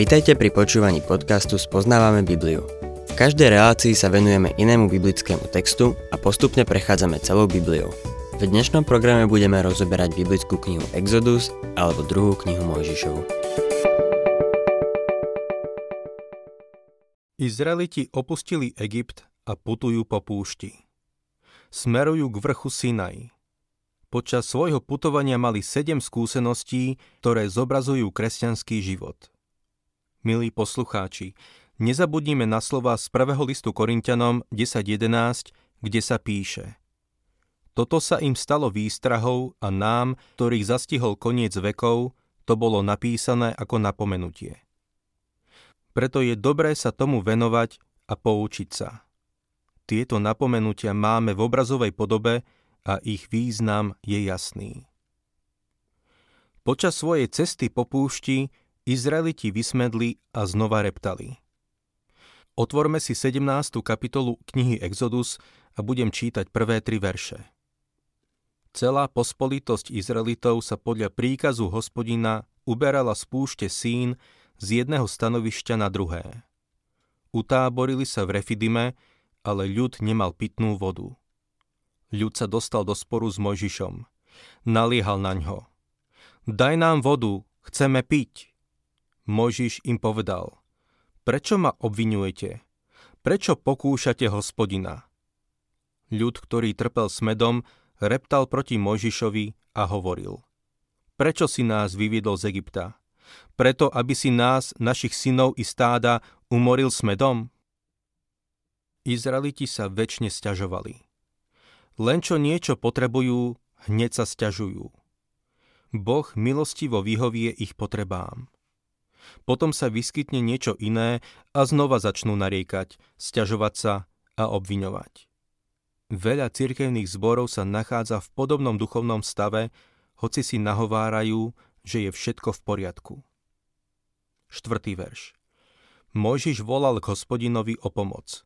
Vitajte pri počúvaní podcastu Spoznávame Bibliu. V každej relácii sa venujeme inému biblickému textu a postupne prechádzame celou Bibliou. V dnešnom programe budeme rozoberať biblickú knihu Exodus alebo druhú knihu Mojžišovu. Izraeliti opustili Egypt a putujú po púšti. Smerujú k vrchu Sinaj. Počas svojho putovania mali sedem skúseností, ktoré zobrazujú kresťanský život – milí poslucháči, nezabudnime na slova z prvého listu Korintianom 10.11, kde sa píše Toto sa im stalo výstrahou a nám, ktorých zastihol koniec vekov, to bolo napísané ako napomenutie. Preto je dobré sa tomu venovať a poučiť sa. Tieto napomenutia máme v obrazovej podobe a ich význam je jasný. Počas svojej cesty po púšti Izraeliti vysmedli a znova reptali. Otvorme si 17. kapitolu knihy Exodus a budem čítať prvé tri verše. Celá pospolitosť Izraelitov sa podľa príkazu hospodina uberala z púšte Sín z jedného stanovišťa na druhé. Utáborili sa v Refidime, ale ľud nemal pitnú vodu. Ľud sa dostal do sporu s Mojžišom. Naliehal na ňo. Daj nám vodu, chceme piť. Mojžiš im povedal, prečo ma obvinujete? Prečo pokúšate hospodina? Ľud, ktorý trpel smedom, reptal proti Mojžišovi a hovoril, prečo si nás vyviedol z Egypta? Preto, aby si nás, našich synov i stáda, umoril smedom? Izraeliti sa väčšine stiažovali. Len čo niečo potrebujú, hneď sa stiažujú. Boh milostivo vyhovie ich potrebám. Potom sa vyskytne niečo iné a znova začnú nariekať, sťažovať sa a obviňovať. Veľa cirkevných zborov sa nachádza v podobnom duchovnom stave, hoci si nahovárajú, že je všetko v poriadku. Štvrtý verš. Mojžiš volal k hospodinovi o pomoc.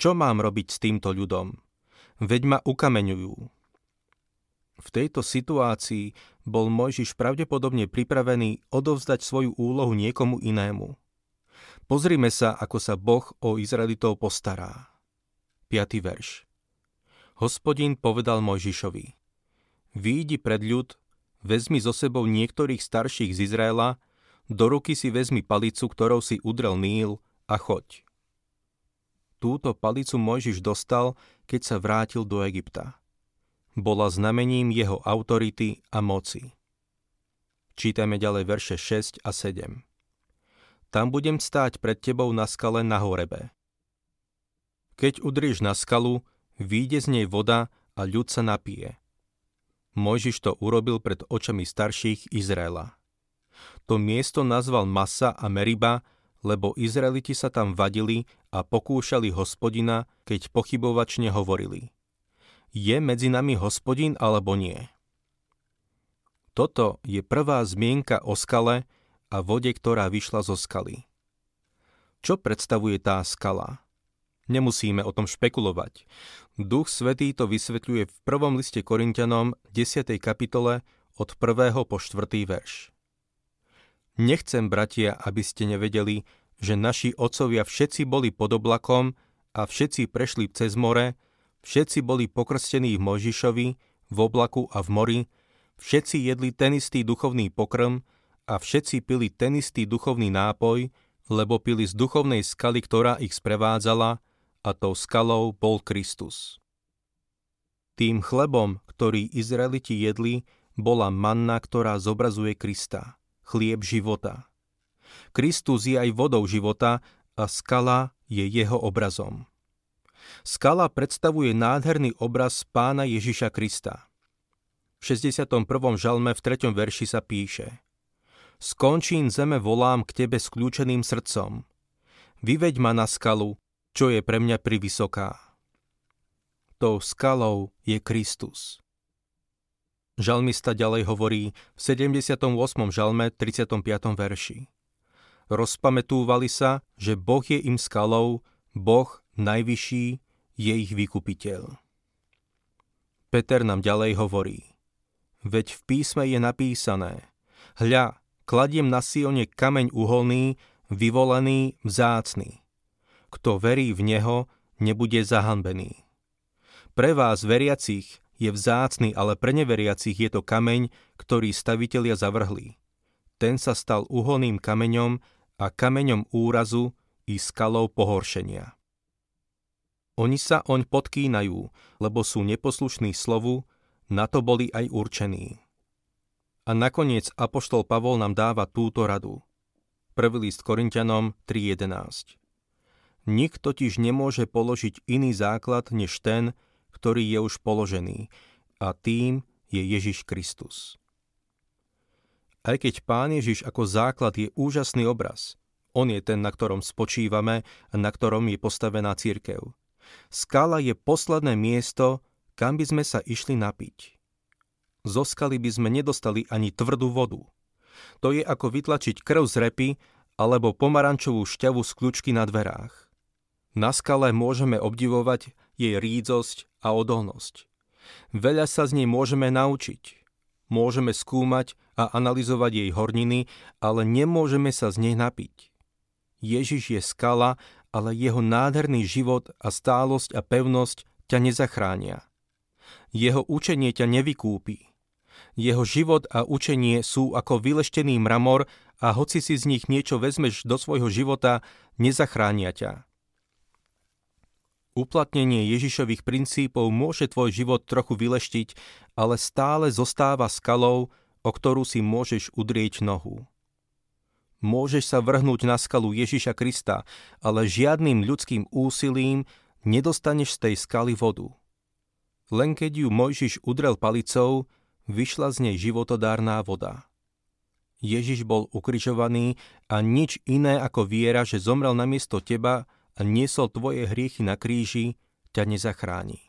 Čo mám robiť s týmto ľudom? Veď ma ukameňujú. V tejto situácii bol Mojžiš pravdepodobne pripravený odovzdať svoju úlohu niekomu inému. Pozrime sa, ako sa Boh o Izraelitov postará. 5. verš. Hospodin povedal Mojžišovi, výjdi pred ľud, vezmi so sebou niektorých starších z Izraela, do ruky si vezmi palicu, ktorou si udrel Níl a choď. Túto palicu Mojžiš dostal, keď sa vrátil do Egypta bola znamením jeho autority a moci. Čítame ďalej verše 6 a 7. Tam budem stáť pred tebou na skale na horebe. Keď udrieš na skalu, výjde z nej voda a ľud sa napije. Mojžiš to urobil pred očami starších Izraela. To miesto nazval Masa a Meriba, lebo Izraeliti sa tam vadili a pokúšali hospodina, keď pochybovačne hovorili – je medzi nami hospodin alebo nie. Toto je prvá zmienka o skale a vode, ktorá vyšla zo skaly. Čo predstavuje tá skala? Nemusíme o tom špekulovať. Duch Svetý to vysvetľuje v prvom liste Korintianom 10. kapitole od 1. po 4. verš. Nechcem, bratia, aby ste nevedeli, že naši otcovia všetci boli pod oblakom a všetci prešli cez more Všetci boli pokrstení v Mojžišovi, v oblaku a v mori, všetci jedli ten istý duchovný pokrm a všetci pili ten istý duchovný nápoj, lebo pili z duchovnej skaly, ktorá ich sprevádzala, a tou skalou bol Kristus. Tým chlebom, ktorý Izraeliti jedli, bola manna, ktorá zobrazuje Krista, chlieb života. Kristus je aj vodou života a skala je jeho obrazom. Skala predstavuje nádherný obraz pána Ježiša Krista. V 61. žalme v 3. verši sa píše Skončín zeme volám k tebe s kľúčeným srdcom. Vyveď ma na skalu, čo je pre mňa privysoká. Tou skalou je Kristus. Žalmista ďalej hovorí v 78. žalme 35. verši. Rozpametúvali sa, že Boh je im skalou, Boh najvyšší je ich vykupiteľ. Peter nám ďalej hovorí. Veď v písme je napísané Hľa, kladiem na Sione kameň uholný, vyvolený, vzácný. Kto verí v Neho, nebude zahanbený. Pre vás, veriacich, je vzácny, ale pre neveriacich je to kameň, ktorý stavitelia zavrhli. Ten sa stal uholným kameňom a kameňom úrazu i skalou pohoršenia. Oni sa oň podkýnajú, lebo sú neposlušní slovu, na to boli aj určení. A nakoniec Apoštol Pavol nám dáva túto radu. Prvý list Korintianom 3.11 Nik totiž nemôže položiť iný základ než ten, ktorý je už položený, a tým je Ježiš Kristus. Aj keď Pán Ježiš ako základ je úžasný obraz, on je ten, na ktorom spočívame a na ktorom je postavená církev. Skala je posledné miesto, kam by sme sa išli napiť. Zo skaly by sme nedostali ani tvrdú vodu. To je ako vytlačiť krv z repy alebo pomarančovú šťavu z kľúčky na dverách. Na skale môžeme obdivovať jej rídzosť a odolnosť. Veľa sa z nej môžeme naučiť. Môžeme skúmať a analyzovať jej horniny, ale nemôžeme sa z nej napiť. Ježiš je skala, ale jeho nádherný život a stálosť a pevnosť ťa nezachránia. Jeho učenie ťa nevykúpi. Jeho život a učenie sú ako vyleštený mramor a hoci si z nich niečo vezmeš do svojho života, nezachránia ťa. Uplatnenie Ježišových princípov môže tvoj život trochu vyleštiť, ale stále zostáva skalou, o ktorú si môžeš udrieť nohu. Môžeš sa vrhnúť na skalu Ježiša Krista, ale žiadnym ľudským úsilím nedostaneš z tej skaly vodu. Len keď ju Mojžiš udrel palicou, vyšla z nej životodárná voda. Ježiš bol ukrižovaný a nič iné ako viera, že zomrel namiesto teba, a niesol tvoje hriechy na kríži, ťa nezachráni.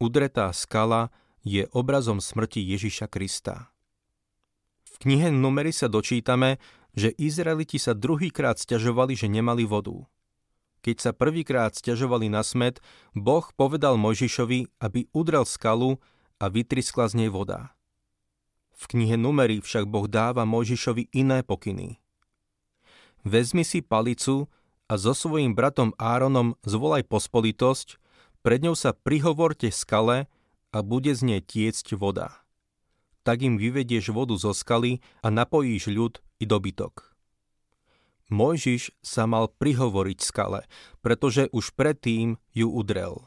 Udretá skala je obrazom smrti Ježiša Krista. V knihe Numery sa dočítame, že Izraeliti sa druhýkrát stiažovali, že nemali vodu. Keď sa prvýkrát stiažovali na smet, Boh povedal Mojžišovi, aby udrel skalu a vytriskla z nej voda. V knihe Numery však Boh dáva Mojžišovi iné pokyny. Vezmi si palicu a so svojím bratom Áronom zvolaj pospolitosť, pred ňou sa prihovorte skale a bude z nej tiecť voda. Tak im vyvedieš vodu zo skaly a napojíš ľud i dobytok. Mojžiš sa mal prihovoriť skale, pretože už predtým ju udrel.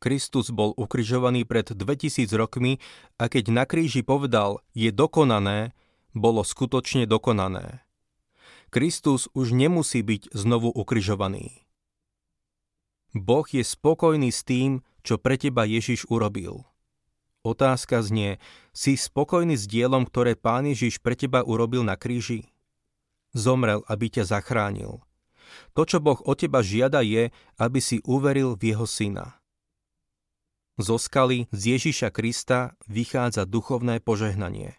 Kristus bol ukrižovaný pred 2000 rokmi a keď na kríži povedal je dokonané, bolo skutočne dokonané. Kristus už nemusí byť znovu ukrižovaný. Boh je spokojný s tým, čo pre teba Ježiš urobil. Otázka znie, si spokojný s dielom, ktoré Pán Ježiš pre teba urobil na kríži? Zomrel, aby ťa zachránil. To, čo Boh od teba žiada, je, aby si uveril v Jeho Syna. Zo skaly z Ježiša Krista vychádza duchovné požehnanie.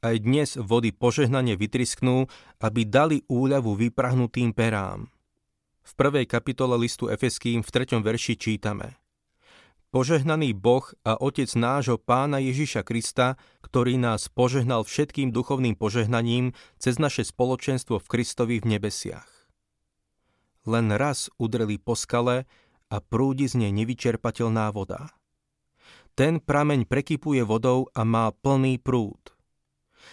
Aj dnes vody požehnanie vytrisknú, aby dali úľavu vyprahnutým perám. V prvej kapitole listu Efeským v 3. verši čítame Požehnaný Boh a Otec nášho Pána Ježiša Krista, ktorý nás požehnal všetkým duchovným požehnaním cez naše spoločenstvo v Kristovi v nebesiach. Len raz udreli po skale a prúdi z nej nevyčerpateľná voda. Ten prameň prekypuje vodou a má plný prúd –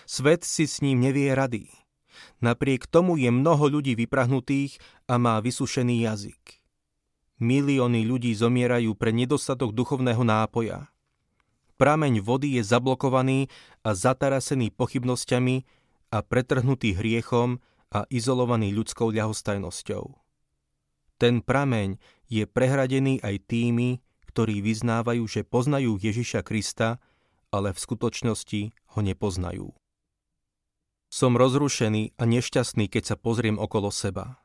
Svet si s ním nevie rady. Napriek tomu je mnoho ľudí vyprahnutých a má vysušený jazyk. Milióny ľudí zomierajú pre nedostatok duchovného nápoja. Prameň vody je zablokovaný a zatarasený pochybnosťami a pretrhnutý hriechom a izolovaný ľudskou ľahostajnosťou. Ten prameň je prehradený aj tými, ktorí vyznávajú, že poznajú Ježiša Krista, ale v skutočnosti ho nepoznajú. Som rozrušený a nešťastný, keď sa pozriem okolo seba.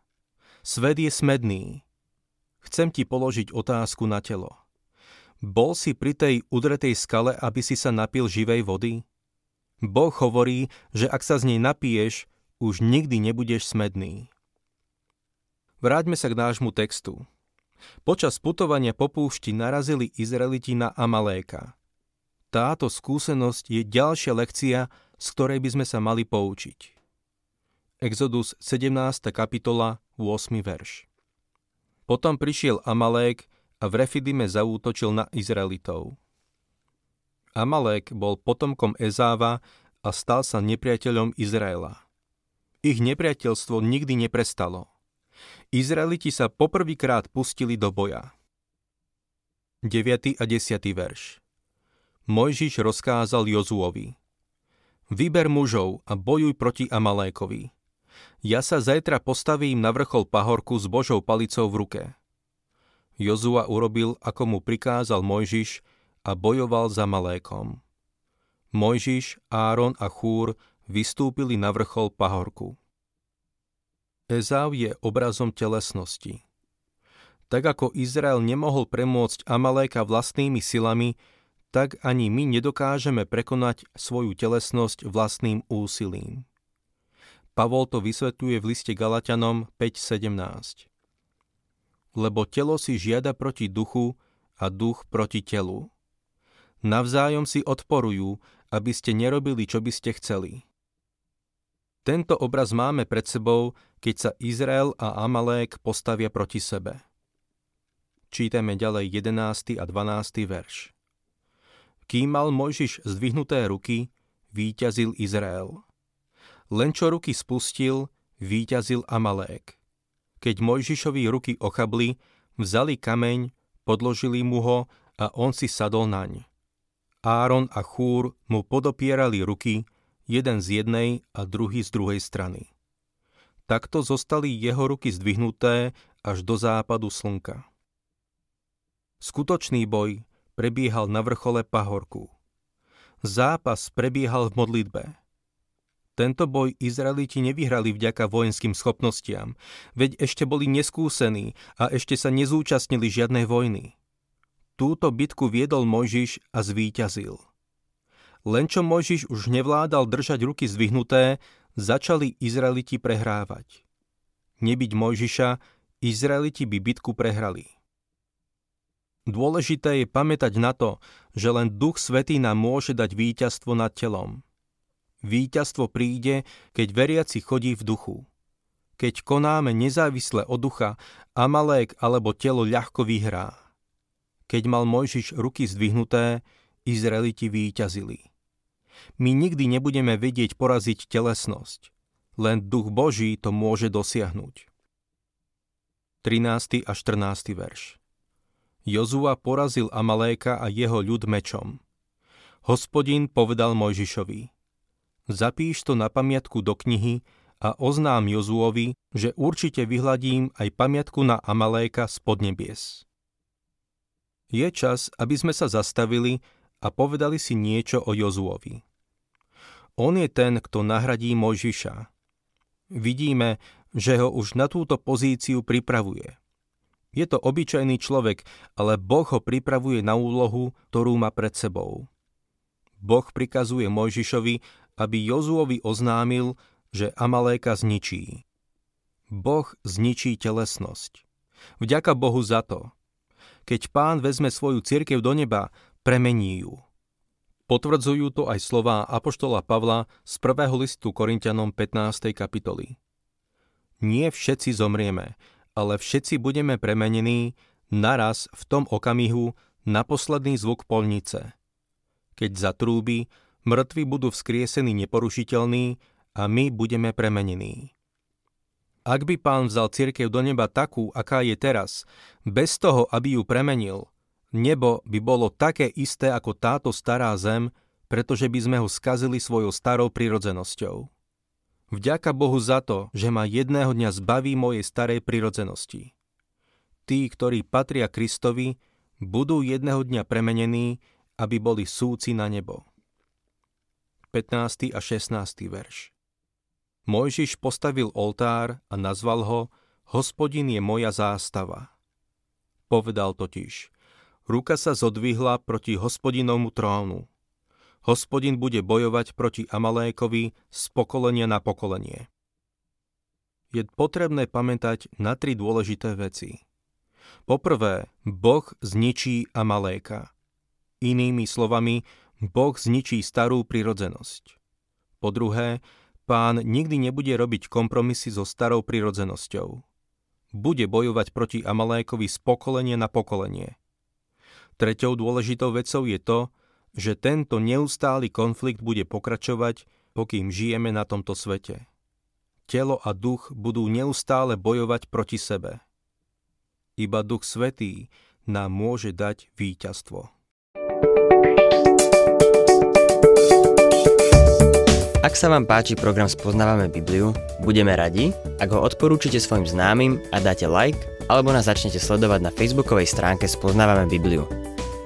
Svet je smedný. Chcem ti položiť otázku na telo. Bol si pri tej udretej skale, aby si sa napil živej vody? Boh hovorí, že ak sa z nej napiješ, už nikdy nebudeš smedný. Vráťme sa k nášmu textu. Počas putovania po púšti narazili Izraeliti na Amaléka. Táto skúsenosť je ďalšia lekcia, z ktorej by sme sa mali poučiť. Exodus 17. kapitola, 8. verš. Potom prišiel Amalek a v Refidime zaútočil na Izraelitov. Amalek bol potomkom Ezáva a stal sa nepriateľom Izraela. Ich nepriateľstvo nikdy neprestalo. Izraeliti sa poprvýkrát pustili do boja. 9. a 10. verš Mojžiš rozkázal Jozuovi Vyber mužov a bojuj proti Amalékovi. Ja sa zajtra postavím na vrchol pahorku s Božou palicou v ruke. Jozua urobil, ako mu prikázal Mojžiš a bojoval za Malékom. Mojžiš, Áron a Chúr vystúpili na vrchol pahorku. Ezau je obrazom telesnosti. Tak ako Izrael nemohol premôcť Amaléka vlastnými silami, tak ani my nedokážeme prekonať svoju telesnosť vlastným úsilím. Pavol to vysvetľuje v liste Galatianom 5.17 lebo telo si žiada proti duchu a duch proti telu. Navzájom si odporujú, aby ste nerobili, čo by ste chceli. Tento obraz máme pred sebou, keď sa Izrael a Amalek postavia proti sebe. Čítame ďalej 11. a 12. verš. Kým mal Mojžiš zdvihnuté ruky, výťazil Izrael. Len čo ruky spustil, výťazil Amalek. Keď Mojžišovi ruky ochabli, vzali kameň, podložili mu ho a on si sadol naň. Áron a Chúr mu podopierali ruky, jeden z jednej a druhý z druhej strany. Takto zostali jeho ruky zdvihnuté až do západu slnka. Skutočný boj prebiehal na vrchole pahorku. Zápas prebiehal v modlitbe – tento boj Izraeliti nevyhrali vďaka vojenským schopnostiam, veď ešte boli neskúsení a ešte sa nezúčastnili žiadnej vojny. Túto bitku viedol Mojžiš a zvíťazil. Len čo Mojžiš už nevládal držať ruky zdvihnuté, začali Izraeliti prehrávať. Nebyť Mojžiša, Izraeliti by bitku prehrali. Dôležité je pamätať na to, že len Duch Svetý nám môže dať víťazstvo nad telom. Výťazstvo príde, keď veriaci chodí v duchu. Keď konáme nezávisle od ducha, Amalek alebo telo ľahko vyhrá. Keď mal Mojžiš ruky zdvihnuté, Izraeliti výťazili. My nikdy nebudeme vedieť poraziť telesnosť. Len duch Boží to môže dosiahnuť. 13. a 14. verš Jozua porazil Amaléka a jeho ľud mečom. Hospodin povedal Mojžišovi – Zapíš to na pamiatku do knihy a oznám Jozuovi, že určite vyhladím aj pamiatku na Amaléka z podnebies. Je čas, aby sme sa zastavili a povedali si niečo o Jozuovi. On je ten, kto nahradí Mojžiša. Vidíme, že ho už na túto pozíciu pripravuje. Je to obyčajný človek, ale Boh ho pripravuje na úlohu, ktorú má pred sebou. Boh prikazuje Mojžišovi, aby Jozuovi oznámil, že Amaléka zničí. Boh zničí telesnosť. Vďaka Bohu za to. Keď pán vezme svoju cirkev do neba, premení ju. Potvrdzujú to aj slová Apoštola Pavla z 1. listu Korintianom 15. kapitoly. Nie všetci zomrieme, ale všetci budeme premenení naraz v tom okamihu na posledný zvuk polnice. Keď zatrúbi, mŕtvi budú vzkriesení neporušiteľní a my budeme premenení. Ak by pán vzal cirkev do neba takú, aká je teraz, bez toho, aby ju premenil, nebo by bolo také isté ako táto stará zem, pretože by sme ho skazili svojou starou prirodzenosťou. Vďaka Bohu za to, že ma jedného dňa zbaví mojej starej prirodzenosti. Tí, ktorí patria Kristovi, budú jedného dňa premenení, aby boli súci na nebo. 15. a 16. verš. Mojžiš postavil oltár a nazval ho Hospodin je moja zástava. Povedal totiž, ruka sa zodvihla proti hospodinovmu trónu. Hospodin bude bojovať proti Amalékovi z pokolenia na pokolenie. Je potrebné pamätať na tri dôležité veci. Poprvé, Boh zničí Amaléka. Inými slovami, Boh zničí starú prirodzenosť. Po druhé, pán nikdy nebude robiť kompromisy so starou prirodzenosťou. Bude bojovať proti Amalékovi z pokolenia na pokolenie. Treťou dôležitou vecou je to, že tento neustály konflikt bude pokračovať, pokým žijeme na tomto svete. Telo a duch budú neustále bojovať proti sebe. Iba Duch Svetý nám môže dať víťazstvo. Ak sa vám páči program Spoznávame Bibliu, budeme radi, ak ho odporúčite svojim známym a dáte like, alebo nás začnete sledovať na facebookovej stránke Spoznávame Bibliu.